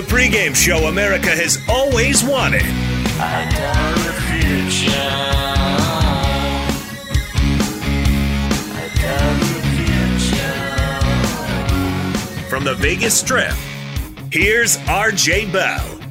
The pregame show America has always wanted. From the Vegas Strip, here's RJ Bell.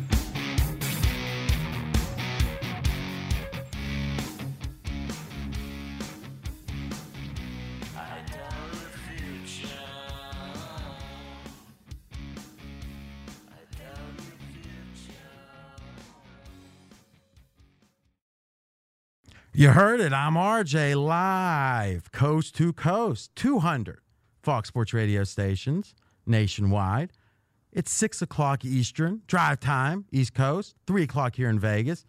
You heard it. I'm RJ live, coast to coast, 200 Fox Sports radio stations nationwide. It's 6 o'clock Eastern, drive time, East Coast, 3 o'clock here in Vegas.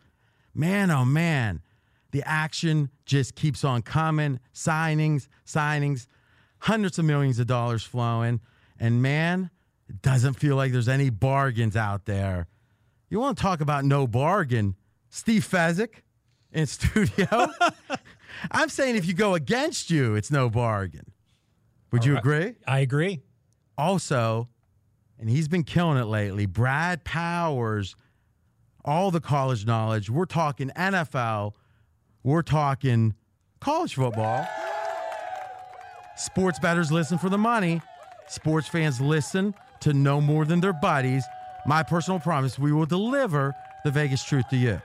Man, oh man, the action just keeps on coming. Signings, signings, hundreds of millions of dollars flowing. And man, it doesn't feel like there's any bargains out there. You want to talk about no bargain? Steve Fezzik in studio. I'm saying if you go against you, it's no bargain. Would you agree? I agree. Also, and he's been killing it lately, Brad Powers, all the college knowledge. We're talking NFL, we're talking college football. Sports bettors listen for the money. Sports fans listen to no more than their buddies. My personal promise we will deliver the Vegas truth to you.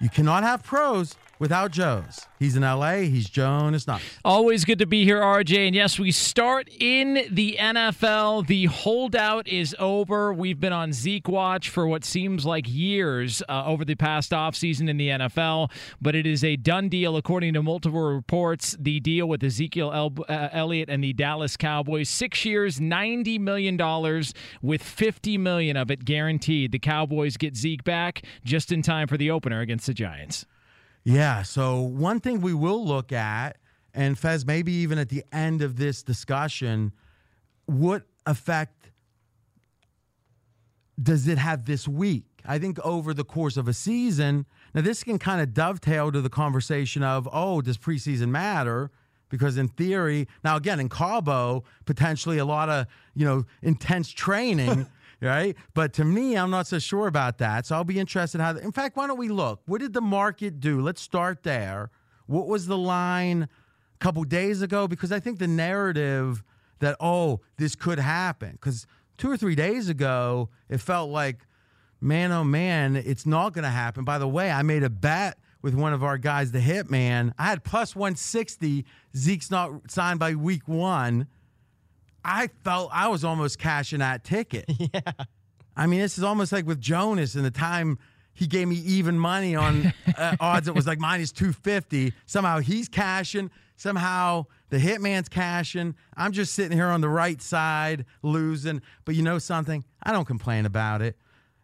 You cannot have pros without Joe's. He's in LA. He's Joan. It's not. Always good to be here, RJ. And yes, we start in the NFL. The holdout is over. We've been on Zeke watch for what seems like years uh, over the past offseason in the NFL, but it is a done deal according to multiple reports. The deal with Ezekiel El- uh, Elliott and the Dallas Cowboys, six years, $90 million with 50 million of it guaranteed. The Cowboys get Zeke back just in time for the opener against the Giants. Yeah. So one thing we will look at, and Fez, maybe even at the end of this discussion, what effect does it have this week? I think over the course of a season, now this can kind of dovetail to the conversation of, oh, does preseason matter? Because in theory, now again, in Cabo, potentially a lot of, you know, intense training, right? But to me, I'm not so sure about that. So I'll be interested how, in fact, why don't we look? What did the market do? Let's start there. What was the line a couple days ago? Because I think the narrative that, oh, this could happen, because two or three days ago, it felt like, man, oh man, it's not going to happen. By the way, I made a bet with one of our guys, the Hitman. I had plus 160. Zeke's not signed by week one. I felt I was almost cashing that ticket. Yeah. I mean, this is almost like with Jonas and the time he gave me even money on uh, odds It was like minus 250. Somehow he's cashing. Somehow the hitman's cashing. I'm just sitting here on the right side losing. But you know something? I don't complain about it.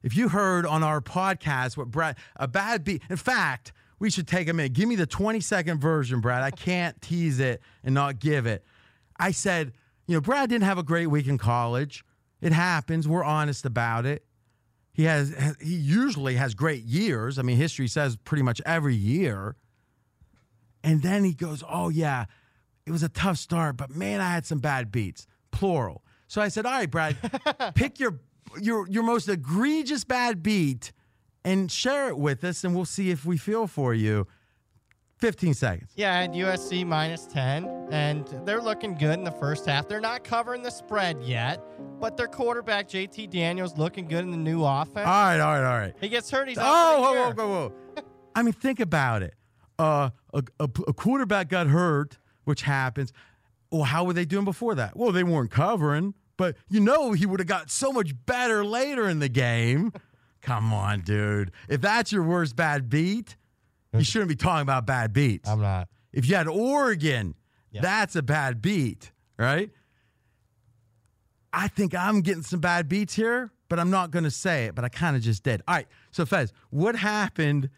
If you heard on our podcast what Brad, a bad beat, in fact, we should take a minute. Give me the 20 second version, Brad. I can't tease it and not give it. I said, you know, Brad didn't have a great week in college. It happens. We're honest about it. He has he usually has great years. I mean, history says pretty much every year. And then he goes, "Oh yeah, it was a tough start, but man, I had some bad beats, plural." So I said, "All right, Brad, pick your your your most egregious bad beat and share it with us, and we'll see if we feel for you." 15 seconds. Yeah, and USC minus 10, and they're looking good in the first half. They're not covering the spread yet, but their quarterback, JT Daniels, looking good in the new offense. All right, all right, all right. He gets hurt. He's out oh, whoa, whoa, whoa, whoa. I mean, think about it. Uh, a, a, a quarterback got hurt, which happens. Well, how were they doing before that? Well, they weren't covering, but you know he would have got so much better later in the game. Come on, dude. If that's your worst bad beat, you shouldn't be talking about bad beats. I'm not. If you had Oregon, Yeah. that's a bad beat, right? I think I'm getting some bad beats here, but I'm not going to say it, but I kind of just did. All right. So, Fez, what happened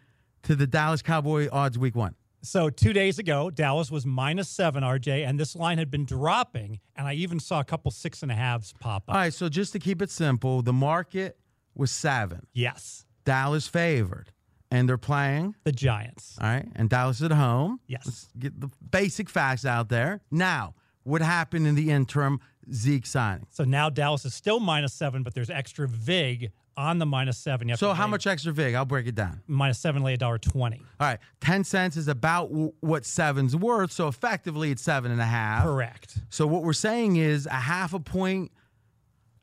to the Dallas Cowboy odds week one? So two days ago, Dallas was minus seven, RJ, and this line had been dropping, and I even saw a couple six and a halves pop up. All right. So, just to keep it simple, the market was seven. Yes, Dallas favored, and they're playing. the Giants. All right. And Dallas at home. Yes. Let's get the basic facts out there. Now, what happened in the interim? Zeke signing. So now Dallas is still minus seven, but there's extra vig on the minus seven. So, how much extra VIG? I'll break it down. minus seven? Lay a dollar twenty. All right, ten cents is about w- what seven's worth, so effectively it's seven and a half. Correct. So what we're saying is a half a point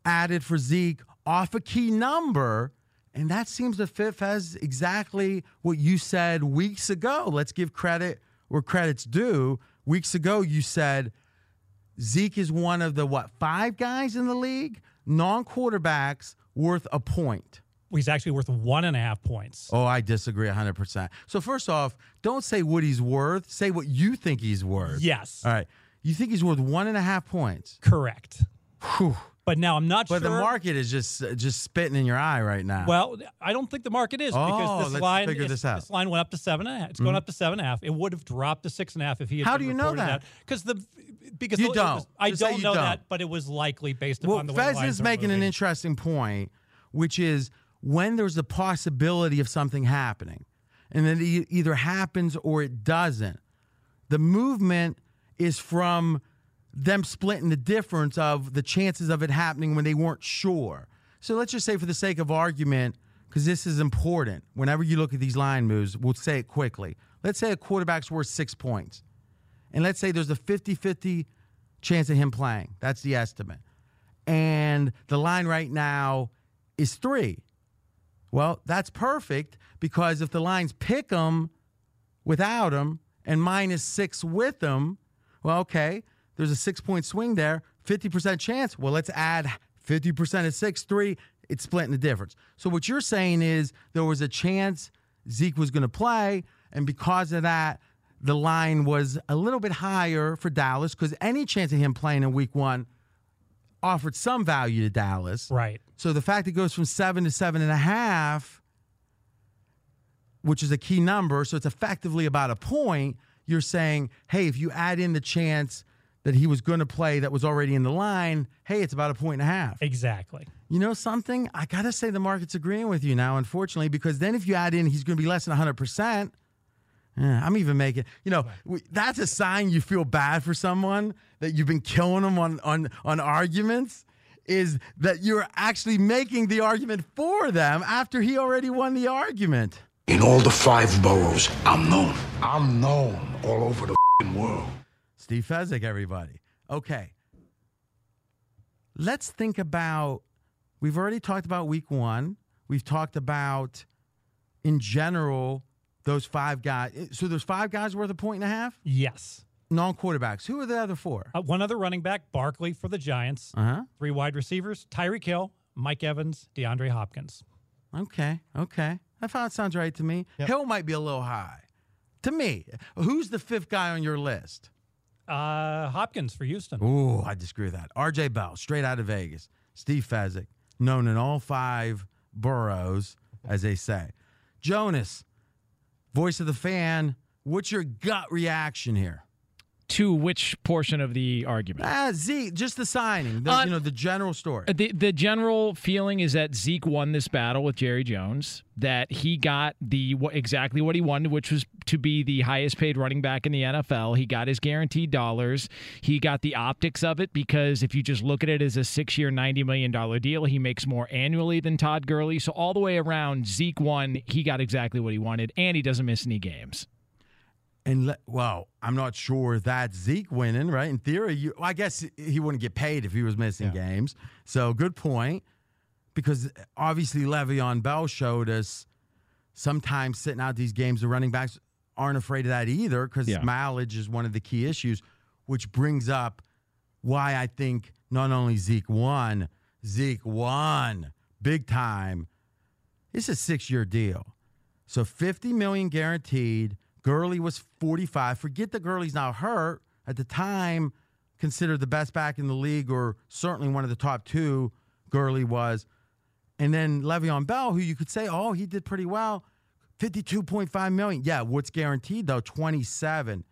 added for Zeke off a key number, and that seems to fit as exactly what you said weeks ago. Let's give credit where credit's due. Weeks ago, you said Zeke is one of the what five guys in the league, non-quarterbacks worth a point. He's actually worth one and a half points. Oh, I disagree 100%. So, first off, don't say what he's worth. Say what you think he's worth. Yes, All right. You think he's worth one and a half points. correct. Whew. But now I'm not But sure. But the market is just just spitting in your eye right now. Well, I don't think the market is Oh, because this line figure this out. Mm-hmm. This line went up to seven and a half. It's going up to seven and a half. It would have dropped to six and a half if he had. How do you know that? Because the because You it don't. was- I don't know don't. that, but it was likely based well, upon the way the Fez lines is making an interesting point, which is when there's a possibility of something happening, and then it either happens or it doesn't. The movement is from them splitting the difference of the chances of it happening when they weren't sure. So let's just say, for the sake of argument, because this is important, whenever you look at these line moves, we'll say it quickly. Let's say a quarterback's worth six points. And let's say there's a 50 50 chance of him playing. That's the estimate. And the line right now is three. Well, that's perfect because if the lines pick him without him and minus six with him, well, okay, there's a six point swing there, 50% chance. Well, let's add 50% of six, three. It's splitting the difference. So, what you're saying is there was a chance Zeke was going to play. And because of that, the line was a little bit higher for Dallas because any chance of him playing in week one offered some value to Dallas. Right. So the fact it goes from seven to seven and a half, which is a key number, so it's effectively about a point, you're saying, hey, if you add in the chance that he was going to play that was already in the line, hey, it's about a point and a half. Exactly. You know something? I got to say the market's agreeing with you now, unfortunately, because then if you add in he's going to be less than 100%, yeah, I'm even making, you know, we, that's a sign you feel bad for someone that you've been killing them on, on, on arguments is that you're actually making the argument for them after he already won the argument. In all the five boroughs, I'm known. I'm known all over the fing world. Steve Fezzik, everybody. Okay. Let's think about, we've already talked about week one. We've talked about, in general, those five guys. So there's five guys worth a point and a half? Yes. Non quarterbacks. Who are the other four? Uh, one other running back, Barkley for the Giants. Uh huh. Three wide receivers, Tyreek Hill, Mike Evans, DeAndre Hopkins. Okay. Okay. That thought sounds right to me. Hill might be a little high. To me, who's the fifth guy on your list? Uh, Hopkins for Houston. Ooh, I disagree with that. RJ Bell, straight out of Vegas. Steve Fezzik, known in all five boroughs, as they say. Jonas, voice of the fan, what's your gut reaction here? To which portion of the argument? Ah, Zeke, just the signing, the, Uh, you know, the general story. The the general feeling is that Zeke won this battle with Jerry Jones. That he got the exactly what he wanted, which was to be the highest paid running back in the NFL. He got his guaranteed dollars. He got the optics of it because if you just look at it as a six year, ninety million dollar deal, he makes more annually than Todd Gurley. So all the way around, Zeke won. He got exactly what he wanted, and he doesn't miss any games. And le- well, I'm not sure that Zeke winning, right? In theory, you, well, I guess he wouldn't get paid if he was missing games. So good point, because uh, obviously Le'Veon Bell showed us sometimes sitting out these games, the running backs aren't afraid of that either, because Yeah. mileage is one of the key issues, which brings up why I think not only Zeke won, Zeke won big time. It's a six year deal. So 50 million guaranteed. Gurley was 45. Forget that Gurley's now hurt. At the time, considered the best back in the league, or certainly one of the top two. Gurley was. And then Le'Veon Bell, who you could say, oh, he did pretty well. 52.5 million. Yeah, what's guaranteed though? 27.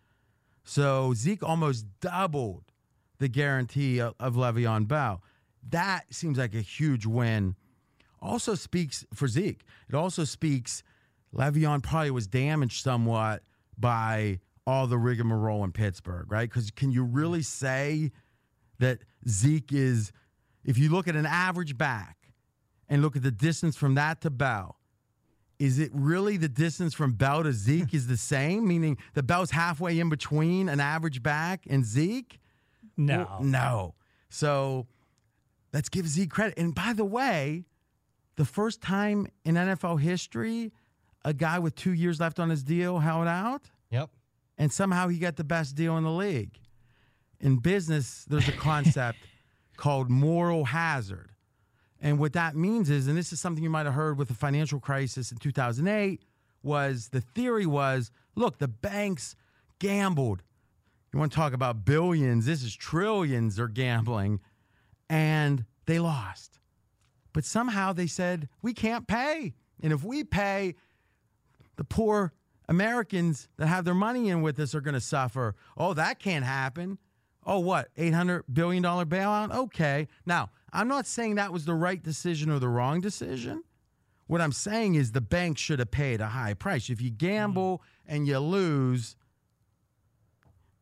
So Zeke almost doubled the guarantee of, Le'Veon Bell. That seems like a huge win. Also speaks for Zeke. It also speaks Le'Veon probably was damaged somewhat by all the rigmarole in Pittsburgh, right? Because can you really say that Zeke is, if you look at an average back and look at the distance from that to Bell, is it really the distance from Bell to Zeke is the same? Meaning the Bell's halfway in between an average back and Zeke? No. Well, no. So let's give Zeke credit. And by the way, the first time in NFL history, a guy with two years left on his deal held out, Yep. and somehow he got the best deal in the league. In business, there's a concept called moral hazard. And what that means is, and this is something you might have heard with the financial crisis in 2008, was the theory was look, the banks gambled. You want to talk about billions, this is trillions they're gambling, and they lost. But somehow they said, we can't pay. And if we pay, the poor Americans that have their money in with us are going to suffer. Oh, that can't happen. Oh, what? $800 billion bailout? Okay. Now, I'm not saying that was the right decision or the wrong decision. What I'm saying is the bank should have paid a high price. If you gamble mm. and you lose,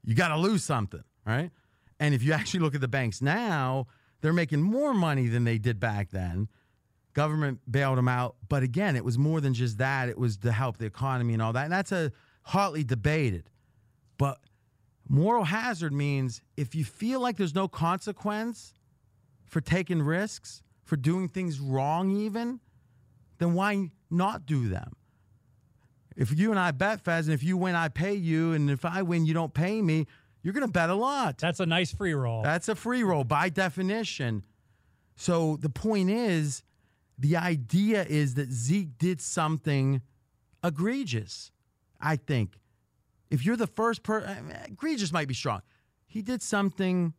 you got to lose something, right? And if you actually look at the banks now, they're making more money than they did back then. Government bailed them out, but again, it was more than just that. It was to help the economy and all that. And that's a hotly debated. But moral hazard means if you feel like there's no consequence for taking risks, for doing things wrong even, then why not do them? If you and I bet, Fez, and if you win, I pay you, and if I win, you don't pay me, you're going to bet a lot. That's a nice free roll. That's a free roll by definition. So the point is, the idea is that Zeke did something egregious. I think. If you're the first person, egregious might be strong. He did something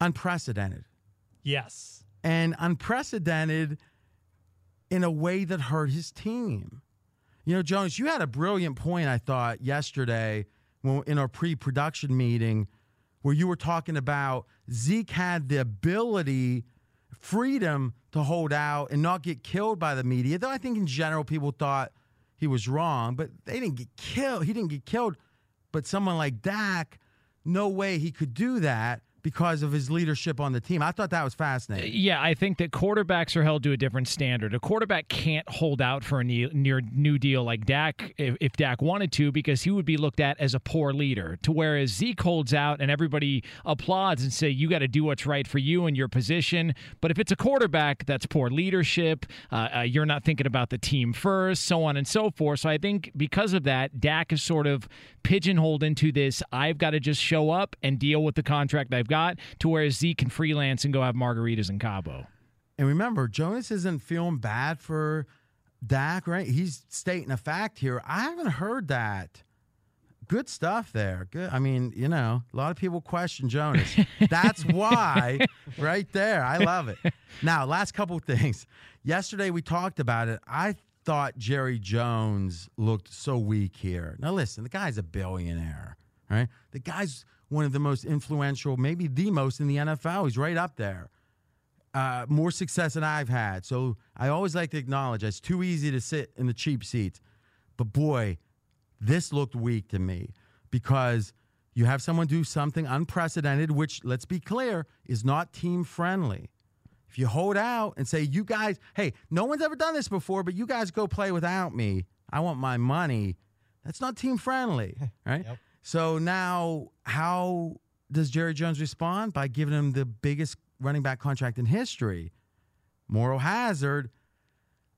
unprecedented yes. and unprecedented in a way that hurt his team. You know, Jonas, you had a brilliant point, I thought, yesterday when, in our pre production meeting where you were talking about Zeke had the ability freedom to hold out and not get killed by the media. Though I think in general people thought he was wrong, but they didn't get killed. He didn't get killed. But someone like Dak, no way he could do that because of his leadership on the team. I thought that was fascinating. Yeah, I think that quarterbacks are held to a different standard. A quarterback can't hold out for a ne- near new deal like Dak if, if Dak wanted to because he would be looked at as a poor leader. To whereas Zeke holds out and everybody applauds and say you got to do what's right for you and your position. But if it's a quarterback, that's poor leadership. Uh, uh, you're not thinking about the team first, so on and so forth. So I think because of that, Dak is sort of pigeonholed into this. I've got to just show up and deal with the contract I've got. To where Zeke can freelance and go have margaritas in Cabo. And remember, Jonas isn't feeling bad for Dak, right? He's stating a fact here. I haven't heard that. Good stuff there. Good. I mean, you know, a lot of people question Jonas. That's why, right there. I love it. Now, last couple things. Yesterday we talked about it. I thought Jerry Jones looked so weak here. Now, listen, the guy's a billionaire, right? The guy's one of the most influential, maybe the most in the NFL. He's right up there. Uh, more success than I've had. So I always like to acknowledge it's too easy to sit in the cheap seats. But boy, this looked weak to me because you have someone do something unprecedented, which, let's be clear, is not team friendly. If you hold out and say, you guys, hey, no one's ever done this before, but you guys go play without me. I want my money. That's not team friendly, right? Yep. So now, how does Jerry Jones respond? By giving him the biggest running back contract in history. Moral hazard.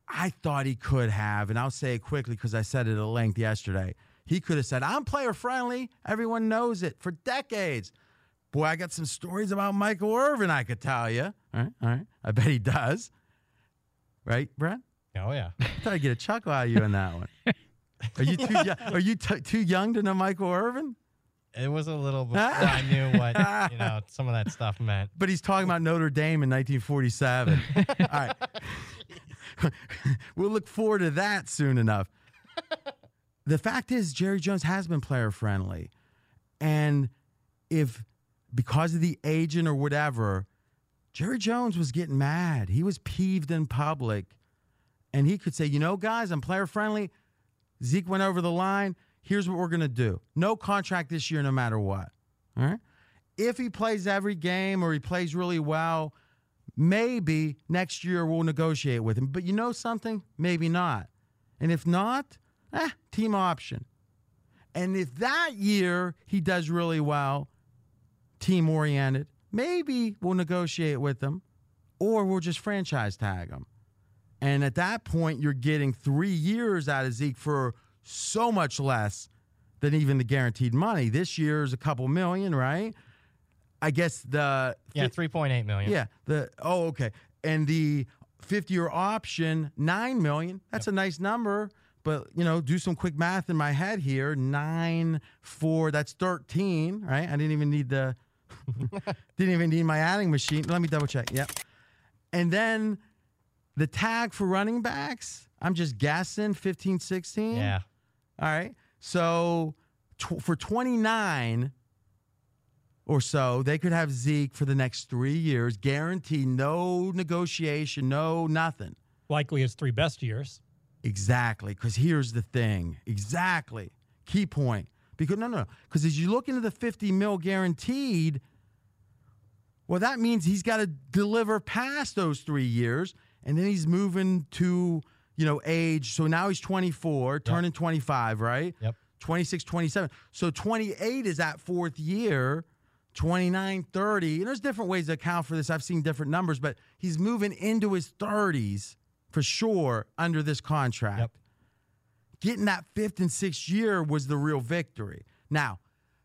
I thought he could have, and I'll say it quickly because I said it at length yesterday. He could have said, I'm player friendly. Everyone knows it for decades. Boy, I got some stories about Michael Irvin I could tell you. All right, all right. I bet he does. Right, Brett? Oh, yeah. I thought I'd get a chuckle out of you on that one. Are you too young? Are you t- too young to know Michael Irvin? It was a little before I knew what you know some of that stuff meant. But he's talking about Notre Dame in 1947. All right, we'll look forward to that soon enough. The fact is, Jerry Jones has been player friendly, and if because of the agent or whatever, Jerry Jones was getting mad. He was peeved in public, and he could say, "You know, guys, I'm player friendly." Zeke went over the line. Here's what we're going to do no contract this year, no matter what. All right. If he plays every game or he plays really well, maybe next year we'll negotiate with him. But you know something? Maybe not. And if not, eh, team option. And if that year he does really well, team oriented, maybe we'll negotiate with him or we'll just franchise tag him. And at that point, you're getting three years out of Zeke for so much less than even the guaranteed money. This year is a couple million, right? I guess the yeah, three point eight million. Yeah, the oh okay, and the fifty year option nine million. That's yep. a nice number, but you know, do some quick math in my head here. Nine four, that's thirteen, right? I didn't even need the didn't even need my adding machine. Let me double check. Yep, and then the tag for running backs. I'm just guessing 15, 16. Yeah. All right. So tw- for 29 or so, they could have Zeke for the next three years, guaranteed no negotiation, no nothing. Likely his three best years. Exactly. Because here's the thing. Exactly. Key point. Because no, no, because as you look into the 50 mil guaranteed, well, that means he's got to deliver past those three years, and then he's moving to you know, age. So now he's 24, turning yep. 25, right? Yep. 26, 27. So 28 is that fourth year, 29, 30. And there's different ways to account for this. I've seen different numbers, but he's moving into his 30s for sure under this contract. Yep. Getting that fifth and sixth year was the real victory. Now,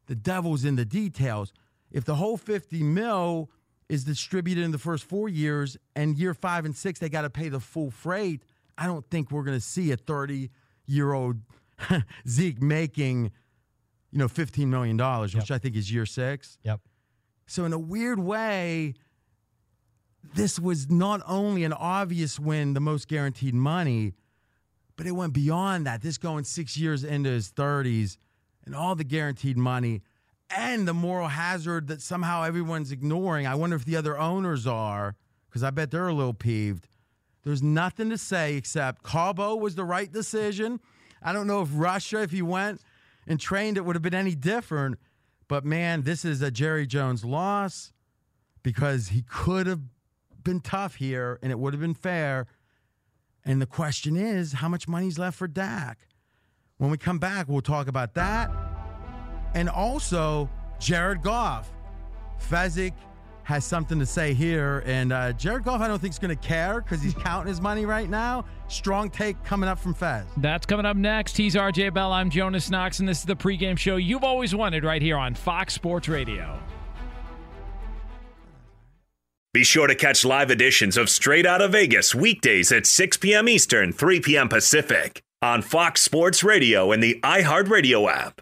the devil's in the details. If the whole 50 mil is distributed in the first four years and year five and six, they got to pay the full freight – I don't think we're going to see a 30 year old Zeke making, you know, $15 million, which yep. I think is year six. Yep. So, in a weird way, this was not only an obvious win, the most guaranteed money, but it went beyond that. This going six years into his 30s and all the guaranteed money and the moral hazard that somehow everyone's ignoring. I wonder if the other owners are because I bet they're a little peeved. There's nothing to say except Cabo was the right decision. I don't know if Russia, if he went and trained, it would have been any different. But man, this is a Jerry Jones loss because he could have been tough here and it would have been fair. And the question is, how much money's left for Dak? When we come back, we'll talk about that. And also, Jared Goff. Fezzik has something to say here. And uh, Jared Goff, I don't think is going to care because he's counting his money right now. Strong take coming up from Fez. That's coming up next. He's RJ Bell. I'm Jonas Knox, and this is the pregame show you've always wanted right here on Fox Sports Radio. Be sure to catch live editions of Straight Out of Vegas weekdays at 6 p.m. Eastern, 3 p.m. Pacific on Fox Sports Radio and the iHeartRadio app.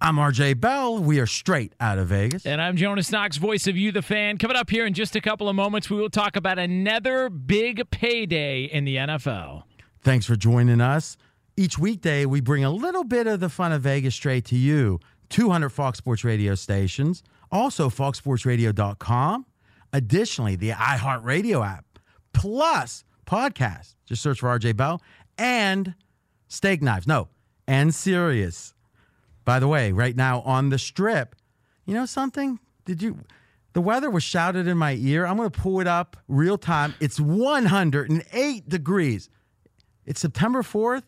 I'm RJ Bell. We are straight out of Vegas. And I'm Jonas Knox, voice of you, the fan. Coming up here in just a couple of moments, we will talk about another big payday in the NFL. Thanks for joining us. Each weekday, we bring a little bit of the fun of Vegas straight to you. 200 Fox Sports radio stations, also foxsportsradio.com. Additionally, the iHeartRadio app, plus podcast. Just search for RJ Bell and Steak Knives. No, and Sirius. By the way, right now on the strip, you know something? Did you? The weather was shouted in my ear. I'm going to pull it up real time. It's 108 degrees. It's September 4th,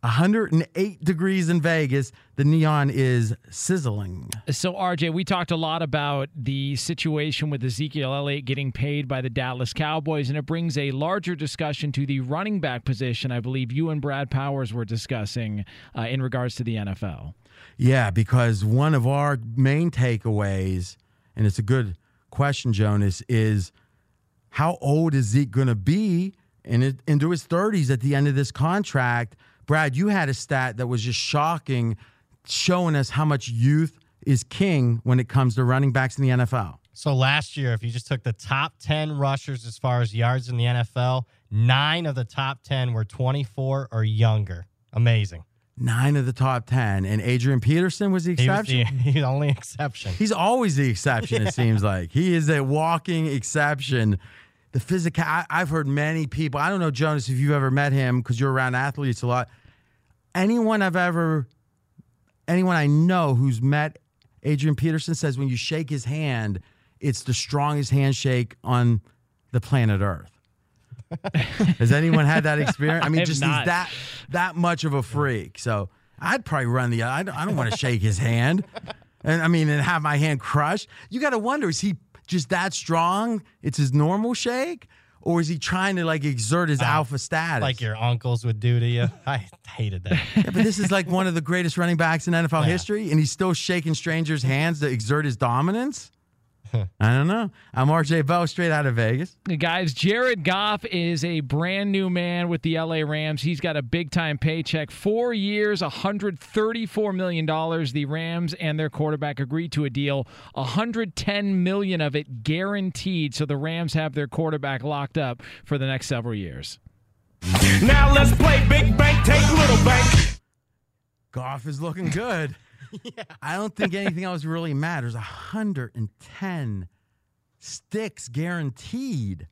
108 degrees in Vegas. The neon is sizzling. So, RJ, we talked a lot about the situation with Ezekiel Elliott getting paid by the Dallas Cowboys, and it brings a larger discussion to the running back position. I believe you and Brad Powers were discussing uh, in regards to the NFL. Yeah, because one of our main takeaways, and it's a good question, Jonas, is how old is Zeke going to be in it, into his 30s at the end of this contract? Brad, you had a stat that was just shocking, showing us how much youth is king when it comes to running backs in the NFL. So last year, if you just took the top 10 rushers as far as yards in the NFL, nine of the top 10 were 24 or younger. Amazing. Nine of the top 10. And Adrian Peterson was the He was exception. the, the only exception. He's always the exception, it seems like. He is a walking exception. The physical, I, I've heard many people, I don't know, Jonas, if you've ever met him because you're around athletes a lot. Anyone I've ever, anyone I know who's met Adrian Peterson says when you shake his hand, it's the strongest handshake on the planet Earth. Has anyone had that experience? I mean, have just not. he's that that much of a freak. So I'd probably run the. I don't, I don't want to shake his hand, and I mean, and have my hand crushed. You got to wonder: is he just that strong? It's his normal shake, or is he trying to like exert his uh, alpha status? like your uncles would do to you. I hated that. Yeah, but this is like one of the greatest running backs in NFL history, and he's still shaking strangers' hands to exert his dominance. I don't know. I'm RJ Bell, straight out of Vegas. Guys, Jared Goff is a brand new man with the LA Rams. He's got a big time paycheck. Four years, $134 million. The Rams and their quarterback agreed to a deal, 110 million of it guaranteed. So the Rams have their quarterback locked up for the next several years. Now let's play big bank, take little bank. Goff is looking good. I don't think anything else really matters. 110 sticks guaranteed.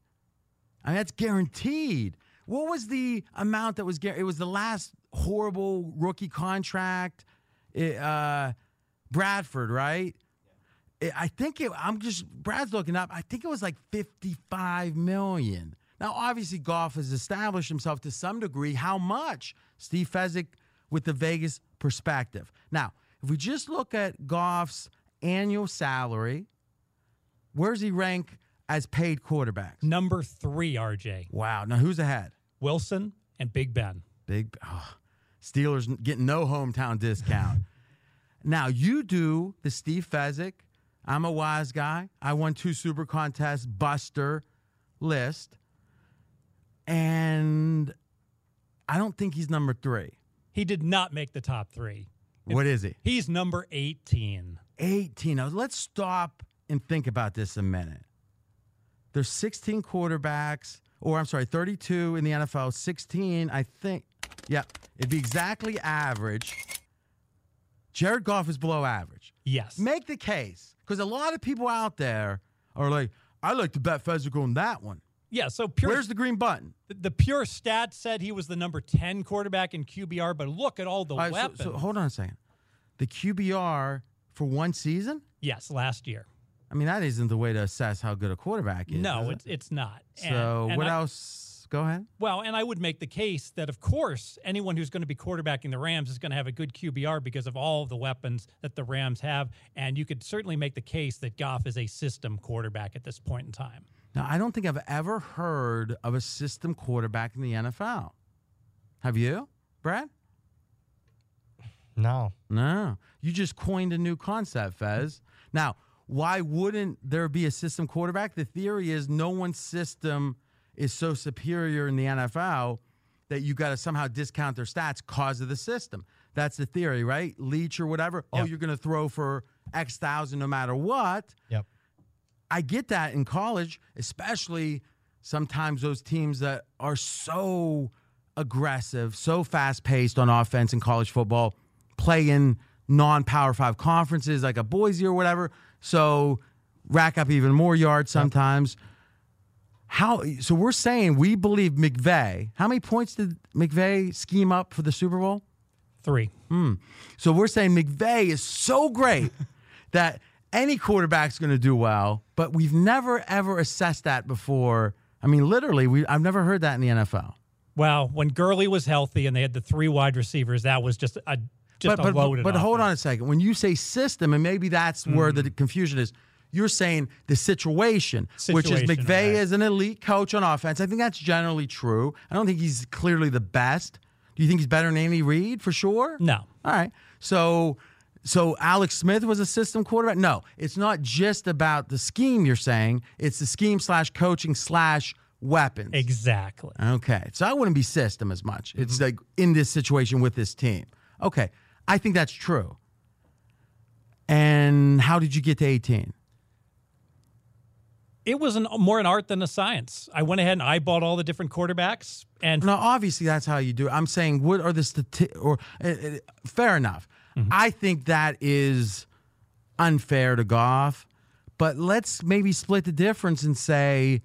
I mean, that's guaranteed. What was the amount that was guaranteed? It was the last horrible rookie contract. It, uh, Bradford, right? I think it, I'm just Brad's looking up. I think it was like 55 million. Now, obviously, Goff has established himself to some degree. How much? Steve Fezzik with the Vegas perspective. Now, if we just look at Goff's annual salary, where's he rank as paid quarterbacks? Number three, RJ. Wow. Now, who's ahead? Wilson and Big Ben. Big oh, Steelers getting no hometown discount. now you do the Steve Fezzik. I'm a wise guy. I won two super contests, Buster list, and I don't think he's number three. He did not make the top three. What is he? He's number 18. 18. Now let's stop and think about this a minute. There's 16 quarterbacks, or I'm sorry, 32 in the NFL. 16, I think. Yeah, it'd be exactly average. Jared Goff is below average. Yes. Make the case, because a lot of people out there are like, I like to bet Fezzik on that one. Yeah, so pure, Where's the green button? the, the pure stat said he was the number 10 quarterback in QBR, but look at all the All right, weapons. so hold on a second. The QBR for one season? yes, last year. I mean, that isn't the way to assess how good a quarterback is. no, is it? it's it's not. And- So and what I- else? Go ahead. Well, and I would make the case that, of course, anyone who's going to be quarterbacking the Rams is going to have a good QBR because of all of the weapons that the Rams have. And you could certainly make the case that Goff is a system quarterback at this point in time. Now, I don't think I've ever heard of a system quarterback in the NFL. Have you, Brad? No. No. You just coined a new concept, Fez. Now, why wouldn't there be a system quarterback? The theory is no one's system is so superior in the NFL that you got to somehow discount their stats cause of the system. That's the theory, right? Leach or whatever. Oh, you're going to throw for X thousand no matter what. Yep. I get that in college, especially sometimes those teams that are so aggressive, so fast paced on offense in college football, play in non power five conferences like a Boise or whatever. So rack up even more yards sometimes. How so we're saying we believe McVay. How many points did McVay scheme up for the Super Bowl? Three. Hmm. So we're saying McVay is so great that any quarterback's going to do well, but we've never ever assessed that before. I mean, literally, we I've never heard that in the NFL. Well, when Gurley was healthy and they had the three wide receivers, that was just a just but a loaded. but hold on a second. When you say system, and maybe that's where the Mm. confusion is. You're saying the situation, which is Situation, McVay right. is an elite coach on offense. I think that's generally true. I don't think he's clearly the best. Do you think he's better than Andy Reid for sure? No. All right. So so Alex Smith was a system quarterback? No, it's not just about the scheme you're saying. It's the scheme slash coaching slash weapons. Exactly. Okay. So I wouldn't be system as much. It's like in this situation with this team. Okay. I think that's true. And how did you get to 18? It was an, more an art than a science. I went ahead and eyeballed all the different quarterbacks, and now, obviously that's how you do it. I'm saying what are the stati- or uh, uh, fair enough. I think that is unfair to Goff, but let's maybe split the difference and say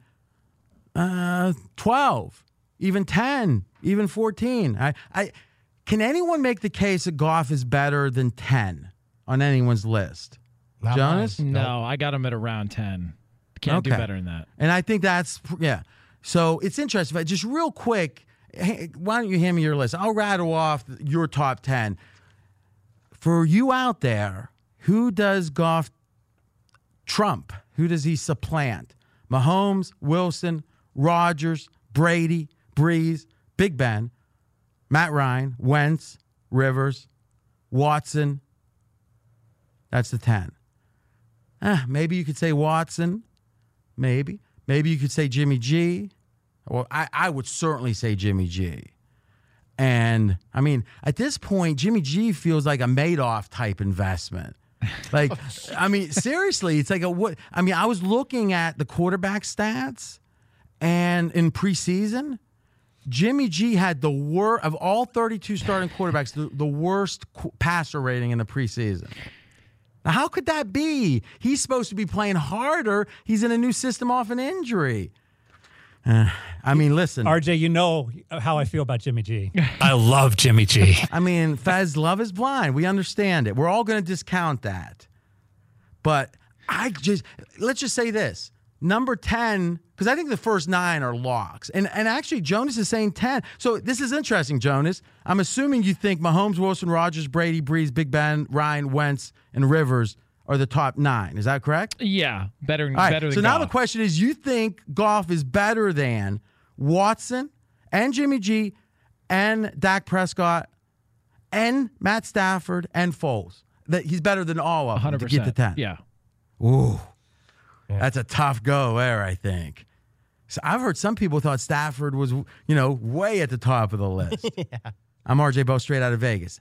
uh, 12, even 10, even 14. I, I can anyone make the case that Goff is better than 10 on anyone's list? Not Jonas? No, I got him at around 10. Can't do better than that. And I think that's yeah. So it's interesting. But just real quick, hey, why don't you hand me your list? I'll rattle off your top ten. For you out there, who does Goff trump? Who does he supplant? Mahomes, Wilson, Rodgers, Brady, Brees, Big Ben, Matt Ryan, Wentz, Rivers, Watson. That's the ten. Ah, maybe you could say Watson. Maybe. Maybe you could say Jimmy G. Well, I, I would certainly say Jimmy G. And I mean, at this point, Jimmy G feels like a Madoff type investment. Like, I mean, seriously, it's like a what? I mean, I was looking at the quarterback stats, and in preseason, Jimmy G had the worst of all 32 starting quarterbacks, the, the worst qu- passer rating in the preseason. Now, how could that be? He's supposed to be playing harder. He's in a new system off an injury. Uh, I mean, listen. RJ, you know how I feel about Jimmy G. I love Jimmy G. I mean, Fez, love is blind. We understand it. We're all going to discount that. But I just, let's just say this number 10, because I think the first nine are locks. And, and actually, Jonas is saying 10. So this is interesting, Jonas. I'm assuming you think Mahomes, Wilson, Rodgers, Brady, Brees, Big Ben, Ryan, Wentz, and Rivers are the top nine. Is that correct? Yeah, better, All right, better than so now the question is you think Goff is better than Watson and Jimmy G and Dak Prescott and Matt Stafford and Foles? That he's better than all of them 100%. to get to 10. Yeah. Ooh. That's a tough go there, I think. So I've heard some people thought Stafford was, you know, way at the top of the list. yeah. I'm RJ Bell straight out of Vegas.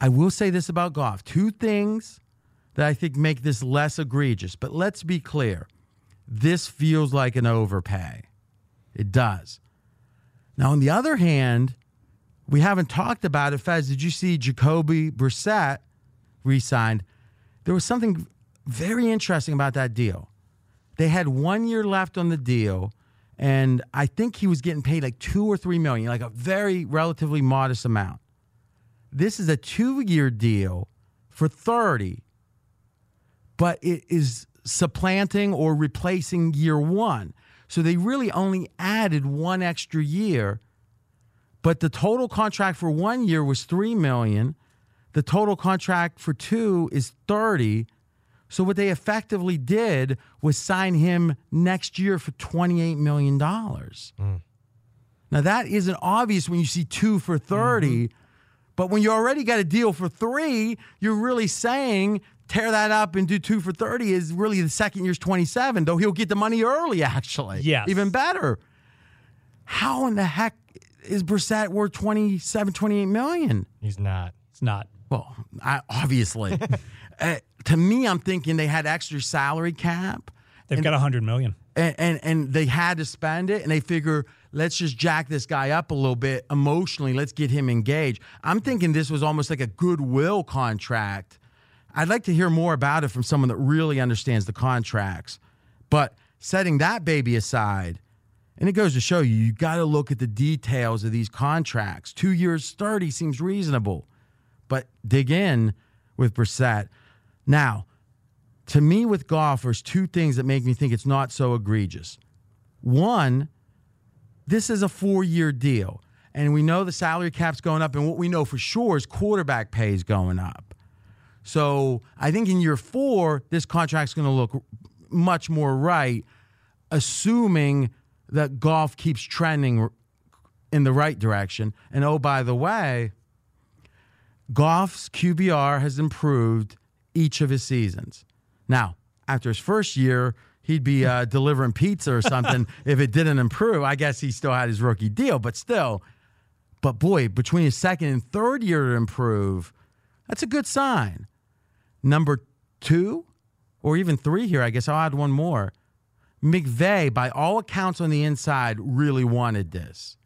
I will say this about Goff. Two things that I think make this less egregious, but let's be clear. This feels like an overpay. It does. Now, on the other hand, we haven't talked about it. Fez, did you see Jacoby Brissett re-signed? There was something very interesting about that deal. They had one year left on the deal, and I think he was getting paid like two or three million, like a very relatively modest amount. This is a two-year deal for 30, but it is supplanting or replacing year one. So they really only added one extra year, but the total contract for one year was three million. The total contract for two is 30. So what they effectively did was sign him next year for $28 million. Mm. Now that isn't obvious when you see two for 30, mm-hmm. but when you already got a deal for three, you're really saying tear that up and do two for 30 is really the second year's 27, though he'll get the money early, actually. Yes. Even better. How in the heck is Brissett worth 27, 28 million? He's not. It's not. Well, I, obviously. uh, to me, I'm thinking they had extra salary cap. They've and, got a hundred million. And, and and they had to spend it, and they figure let's just jack this guy up a little bit emotionally. Let's get him engaged. I'm thinking this was almost like a goodwill contract. I'd like to hear more about it from someone that really understands the contracts. But setting that baby aside, and it goes to show you, you got to look at the details of these contracts. Two years, 30 seems reasonable, but dig in with Brissett. Now, To me, with Goff, there's two things that make me think it's not so egregious. One, this is a four year deal. And we know the salary cap's going up. And what we know for sure is quarterback pay is going up. So I think in year four, this contract's going to look much more right, assuming that Goff keeps trending in the right direction. And oh, by the way, Goff's QBR has improved each of his seasons. Now, after his first year, he'd be uh, delivering pizza or something if it didn't improve. I guess he still had his rookie deal, but still. But boy, between his second and third year to improve, that's a good sign. Number two, or even three here, I guess I'll add one more. McVay, by all accounts on the inside, really wanted this.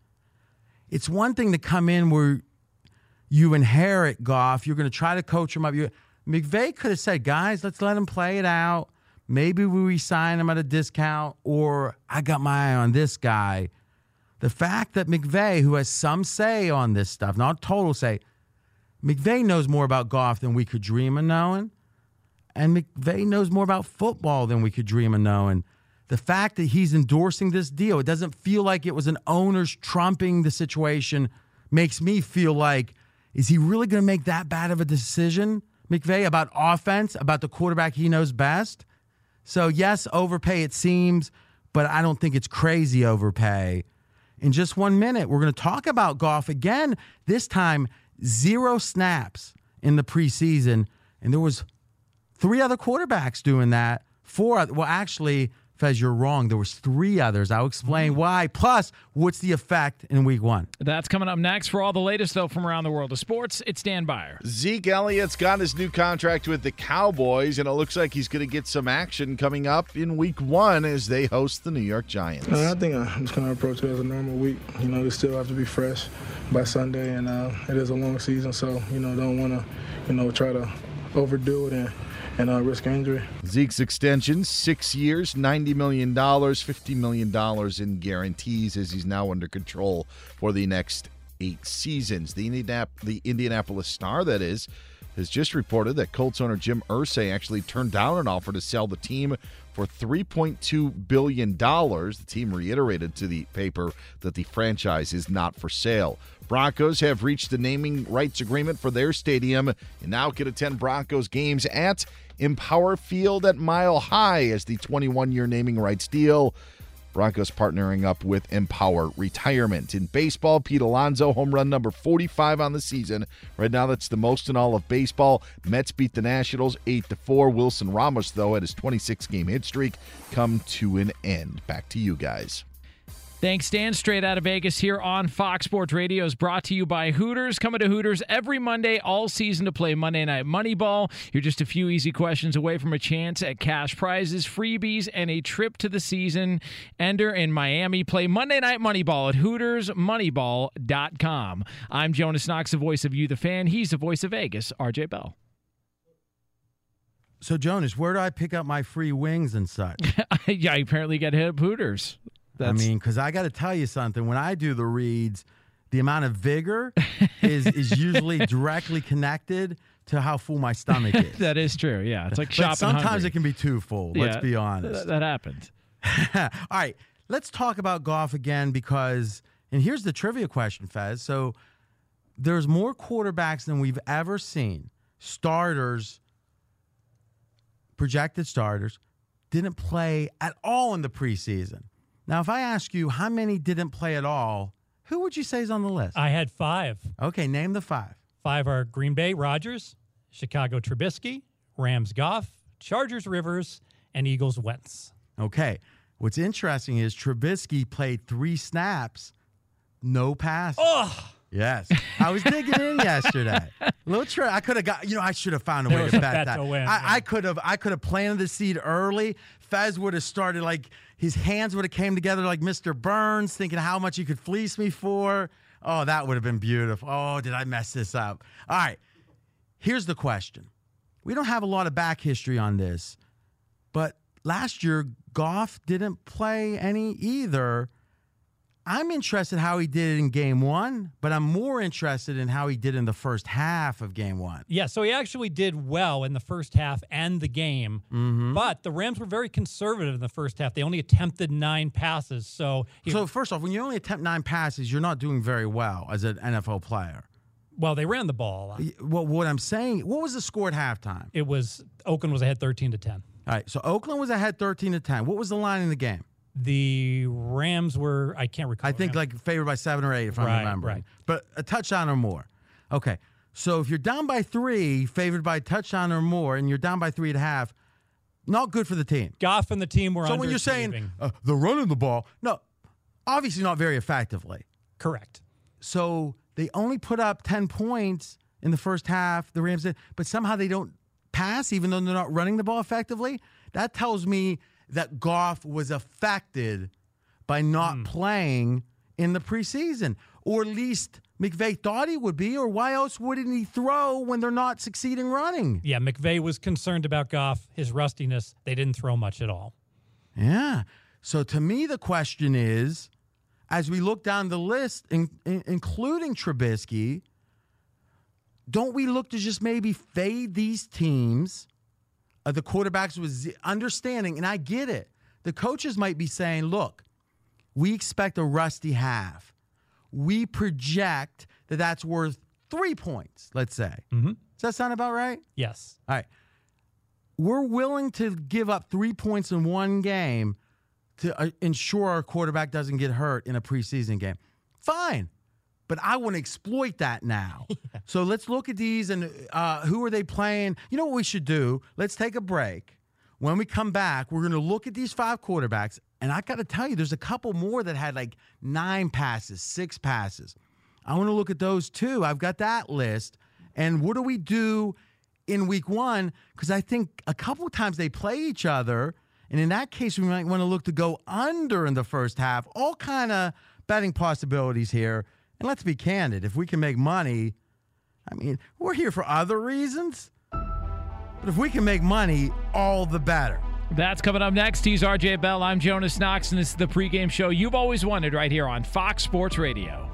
It's one thing to come in where you inherit Goff, you're going to try to coach him up. McVay could have said, guys, let's let him play it out. Maybe we resign him at a discount, or I got my eye on this guy. The fact that McVay, who has some say on this stuff, not total say, McVay knows more about Goff than we could dream of knowing. And McVay knows more about football than we could dream of knowing. The fact that he's endorsing this deal, it doesn't feel like it was an owner's trumping the situation, makes me feel like, is he really going to make that bad of a decision, McVay, about offense, about the quarterback he knows best? So, yes, overpay it seems, but I don't think it's crazy overpay. In just one minute, we're going to talk about Goff again. This time, zero snaps in the preseason, and there was three other quarterbacks doing that. Four, well, actually, Fez, you're wrong. There was three others. I'll explain Mm-hmm. why. Plus, what's the effect in week one? That's coming up next. For all the latest, though, from around the world of sports, it's Dan Beyer. Zeke Elliott's got his new contract with the Cowboys, and it looks like he's going to get some action coming up in week one as they host the New York Giants. Uh, I think I'm just going to approach it as a normal week. You know, they still have to be fresh by Sunday, and uh, it is a long season, so, you know, don't want to, you know, try to overdo it and, and uh, risk injury. Zeke's extension, six years, $90 million, $50 million in guarantees as he's now under control for the next eight seasons. The, Indianap- the Indianapolis Star, that is, has just reported that Colts owner Jim Irsay actually turned down an offer to sell the team for $3.2 billion. The team reiterated to the paper that the franchise is not for sale. Broncos have reached the naming rights agreement for their stadium and now can attend Broncos games at Empower Field at Mile High as the 21 year naming rights deal. Broncos partnering up with Empower Retirement. In baseball, Pete Alonso, home run number 45 on the season. Right now, that's the most in all of baseball. Mets beat the Nationals 8 to 4. Wilson Ramos, though, at his 26 game hit streak, come to an end. Back to you guys. Thanks, Dan. Straight out of Vegas here on Fox Sports Radio is brought to you by Hooters. Coming to Hooters every Monday all season to play Monday Night Moneyball. You're just a few easy questions away from a chance at cash prizes, freebies, and a trip to the season ender in Miami. Play Monday Night Moneyball at HootersMoneyball.com. I'm Jonas Knox, the voice of you, the fan. He's the voice of Vegas, RJ Bell. So, Jonas, where do I pick up my free wings and such? yeah, you apparently get hit at Hooters. I mean, because I got to tell you something. When I do the reads, the amount of vigor is is usually directly connected to how full my stomach is. that is true. Yeah, it's like But shopping. sometimes hungry. it can be too full. Let's be honest. th- that happens. All right, let's talk about Goff again because, and here's the trivia question, Fez. So there's more quarterbacks than we've ever seen. Starters, projected starters, didn't play at all in the preseason. Now, if I ask you how many didn't play at all, who would you say is on the list? I had five. Okay, name the five. Five are Green Bay Rodgers, Chicago Trubisky, Rams Goff, Chargers Rivers, and Eagles Wentz. Okay. What's interesting is Trubisky played three snaps, no pass. Oh, Yes, I was digging in yesterday. Little trick. I could have got. You know, I should have found a There way to bet that. win, I. I could have. I could have planted the seed early. Fez would have started like his hands would have came together like Mr. Burns, thinking how much he could fleece me for. Oh, that would have been beautiful. Oh, did I mess this up? All right. Here's the question. We don't have a lot of back history on this, but last year Goff didn't play any either. I'm interested how he did in game one, but I'm more interested in how he did in the first half of game one. Yeah, so he actually did well in the first half and the game, Mm-hmm. but the Rams were very conservative in the first half. They only attempted nine passes. So, he, So first off, when you only attempt nine passes, you're not doing very well as an NFL player. well, they ran the ball. Well, what I'm saying, what was the score at halftime? It was Oakland was ahead 13 to 10. All right, so Oakland was ahead 13 to 10. What was the line in the game? The Rams were I can't recall. I think like favored by seven or eight, if I'm remembering. right. But a touchdown or more. Okay. So if you're down by three, favored by a touchdown or more, and you're down by three and a half, not good for the team. Goff and the team were so when you're saying uh, they're running the ball, no, obviously not very effectively. correct. So they only put up 10 points in the first half, the Rams did, but somehow they don't pass, even though they're not running the ball effectively. That tells me that Goff was affected by not hmm. playing in the preseason, or at least McVay thought he would be, or why else wouldn't he throw when they're not succeeding running? Yeah, McVay was concerned about Goff, his rustiness. They didn't throw much at all. Yeah. So to me, the question is, as we look down the list, in, in- including Trubisky, don't we look to just maybe fade these teams, uh, the quarterbacks was understanding? And I get it. The coaches might be saying, look, we expect a rusty half. We project that that's worth three points, let's say. Mm-hmm. Does that sound about right? Yes. All right. We're willing to give up three points in one game to uh, ensure our quarterback doesn't get hurt in a preseason game. Fine. But I want to exploit that now. So let's look at these and uh, who are they playing? You know what we should do? Let's take a break. When we come back, we're going to look at these five quarterbacks. And I got to tell you, there's a couple more that had like nine passes, six passes. I want to look at those too. I've got that list. And what do we do in week one? Because I think a couple of times they play each other. And in that case, we might want to look to go under in the first half. All kind of betting possibilities here. And let's be candid. If we can make money, I mean, we're here for other reasons. But if we can make money, all the better. That's coming up next. He's RJ Bell. I'm Jonas Knox, and this is the pregame show you've always wanted right here on Fox Sports Radio.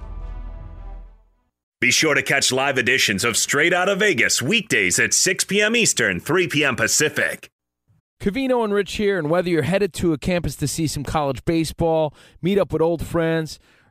Be sure to catch live editions of Straight Out of Vegas weekdays at 6 p.m. Eastern, 3 p.m. Pacific. Cavino and Rich here, and whether you're headed to a campus to see some college baseball, meet up with old friends,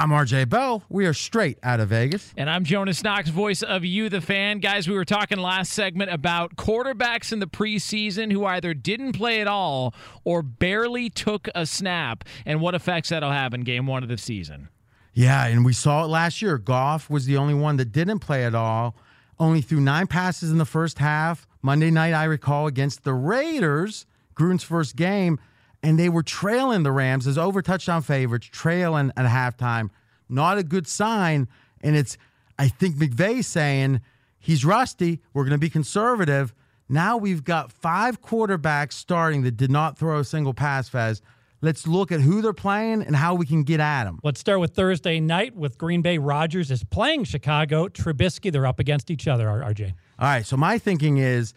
I'm RJ Bell. We are straight out of Vegas. And I'm Jonas Knox, voice of You, the fan. Guys, we were talking last segment about quarterbacks in the preseason who either didn't play at all or barely took a snap and what effects that'll have in game one of the season. Yeah, and we saw it last year. Goff was the only one that didn't play at all, only threw nine passes in the first half. Monday night, I recall, against the Raiders, Gruden's first game and they were trailing the Rams as over touchdown favorites, trailing at halftime. Not a good sign. And it's, I think McVay saying he's rusty. We're going to be conservative. Now we've got five quarterbacks starting that did not throw a single pass, Fez. Let's look at who they're playing and how we can get at them. Let's start with Thursday night with Green Bay. Rodgers is playing Chicago. Trubisky, they're up against each other, RJ. All right. So my thinking is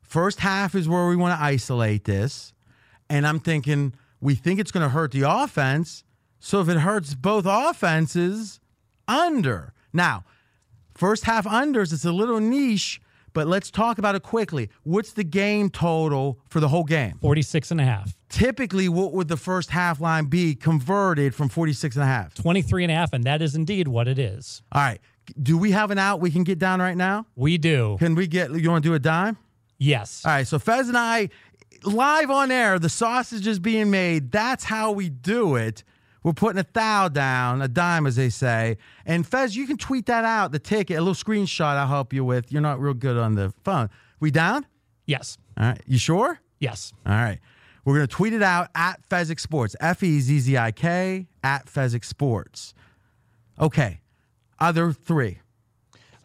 first half is where we want to isolate this. And I'm thinking, we think it's going to hurt the offense. So if it hurts both offenses, under. Now, first half unders, it's a little niche, but let's talk about it quickly. What's the game total for the whole game? 46 and a half. Typically, what would the first half line be converted from 46 and a half? 23 and a half, and that is indeed what it is. All right. Do we have an out we can get down right now? We do. Can we get, you want to do a dime? Yes. All right. So Fez and I, live on air, the sausage is being made. That's how we do it. We're putting a thou down, a dime, as they say. And Fez, you can tweet that out, the ticket, a little screenshot I'll help you with. You're not real good on the phone. We down? Yes. All right. You sure? Yes. All right. We're going to tweet it out at Fezzik Sports, F E Z Z I K, at Fezzik Sports. Okay. Other three.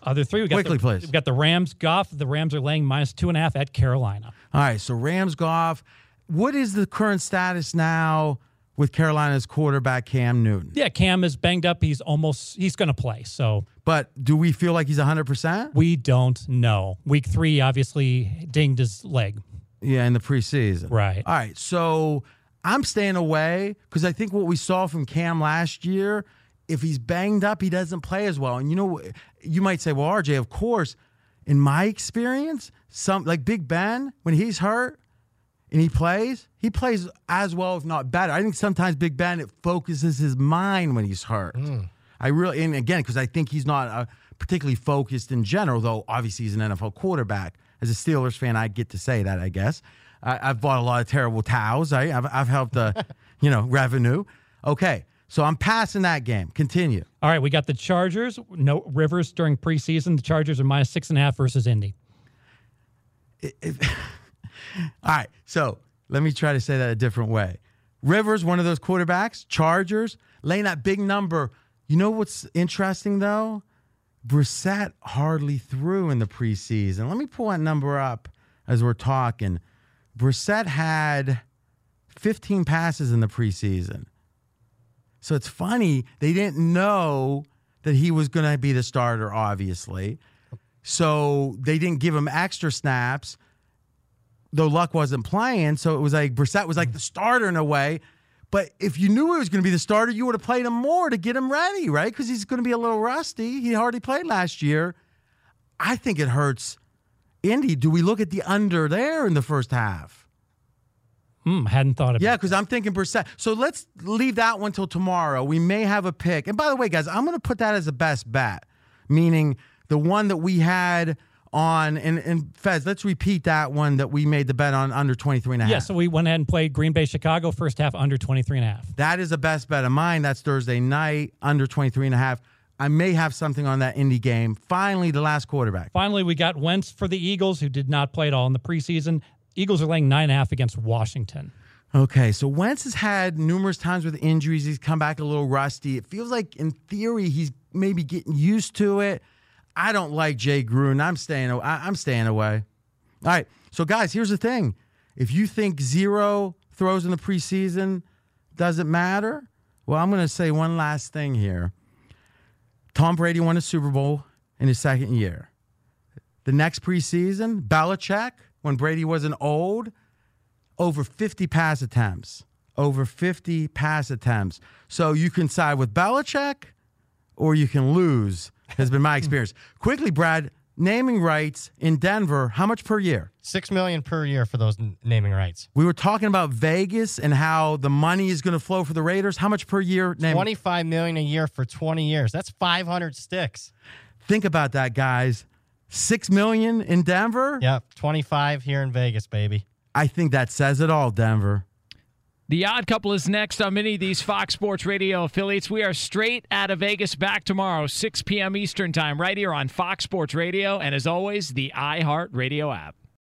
Other three. We got Quickly, the, please. We've got the Rams. Goff. The Rams are laying minus two and a half at Carolina. All right. So Rams Goff. What is the current status now with Carolina's quarterback Cam Newton? Yeah, Cam is banged up. He's almost he's going to play. So, but do we feel like he's 100%? We don't know. Week 3 obviously dinged his leg. Yeah, in the preseason. Right. All right. So, I'm staying away cuz I think what we saw from Cam last year, if he's banged up, he doesn't play as well. And you know you might say, "Well, RJ, of course, in my experience, some like Big Ben when he's hurt, and he plays, he plays as well, if not better. I think sometimes Big Ben it focuses his mind when he's hurt. I really, and again, because I think he's not uh, particularly focused in general, though obviously he's an NFL quarterback. As a Steelers fan, I get to say that, I guess. I, I've bought a lot of terrible towels. I, I've, I've helped the, you know, revenue. Okay, so I'm passing that game. Continue. All right, we got the Chargers. No Rivers during preseason. The Chargers are minus six and a half versus Indy. All right, so let me try to say that a different way. Rivers, one of those quarterbacks, Chargers, laying that big number. You know what's interesting though? Brissett hardly threw in the preseason. Let me pull that number up as we're talking. Brissett had 15 passes in the preseason. So it's funny, they didn't know that he was going to be the starter, obviously. So they didn't give him extra snaps though Luck wasn't playing, so it was like Brissett was like the starter in a way. But if you knew he was going to be the starter, you would have played him more to get him ready, right? Because he's going to be a little rusty. He hardly played last year. I think it hurts Indy. Do we look at the under there in the first half? Hmm, hadn't thought of Yeah, because I'm thinking percent. So let's leave that one till tomorrow. We may have a pick. And by the way, guys, I'm going to put that as the best bet, meaning the one that we had on and, and Fez, let's repeat that one that we made the bet on under 23 and a half. Yeah, so we went ahead and played Green Bay Chicago first half under 23 and a half. That is a best bet of mine. That's Thursday night under 23 and a half. I may have something on that indie game. Finally, the last quarterback. Finally, we got Wentz for the Eagles, who did not play at all in the preseason. Eagles are laying nine and a half against Washington. Okay, so Wentz has had numerous times with injuries. He's come back a little rusty. It feels like, in theory, he's maybe getting used to it. I don't like Jay Gruden. I'm staying. I'm staying away. All right. So guys, here's the thing: if you think zero throws in the preseason doesn't matter, well, I'm going to say one last thing here. Tom Brady won a Super Bowl in his second year. The next preseason, Belichick, when Brady wasn't old, over 50 pass attempts. Over 50 pass attempts. So you can side with Belichick or you can lose, has been my experience. Quickly, Brad, naming rights in Denver, how much per year? Six million per year for those n- naming rights. We were talking about Vegas and how the money is going to flow for the Raiders. How much per year? Name- Twenty-five million a year for twenty years. That's five hundred sticks. Think about that, guys. Six million in Denver. Yep, twenty-five here in Vegas, baby. I think that says it all, Denver. The Odd Couple is next on many of these Fox Sports Radio affiliates. We are straight out of Vegas back tomorrow, 6 p.m. Eastern Time, right here on Fox Sports Radio, and as always, the iHeart Radio app.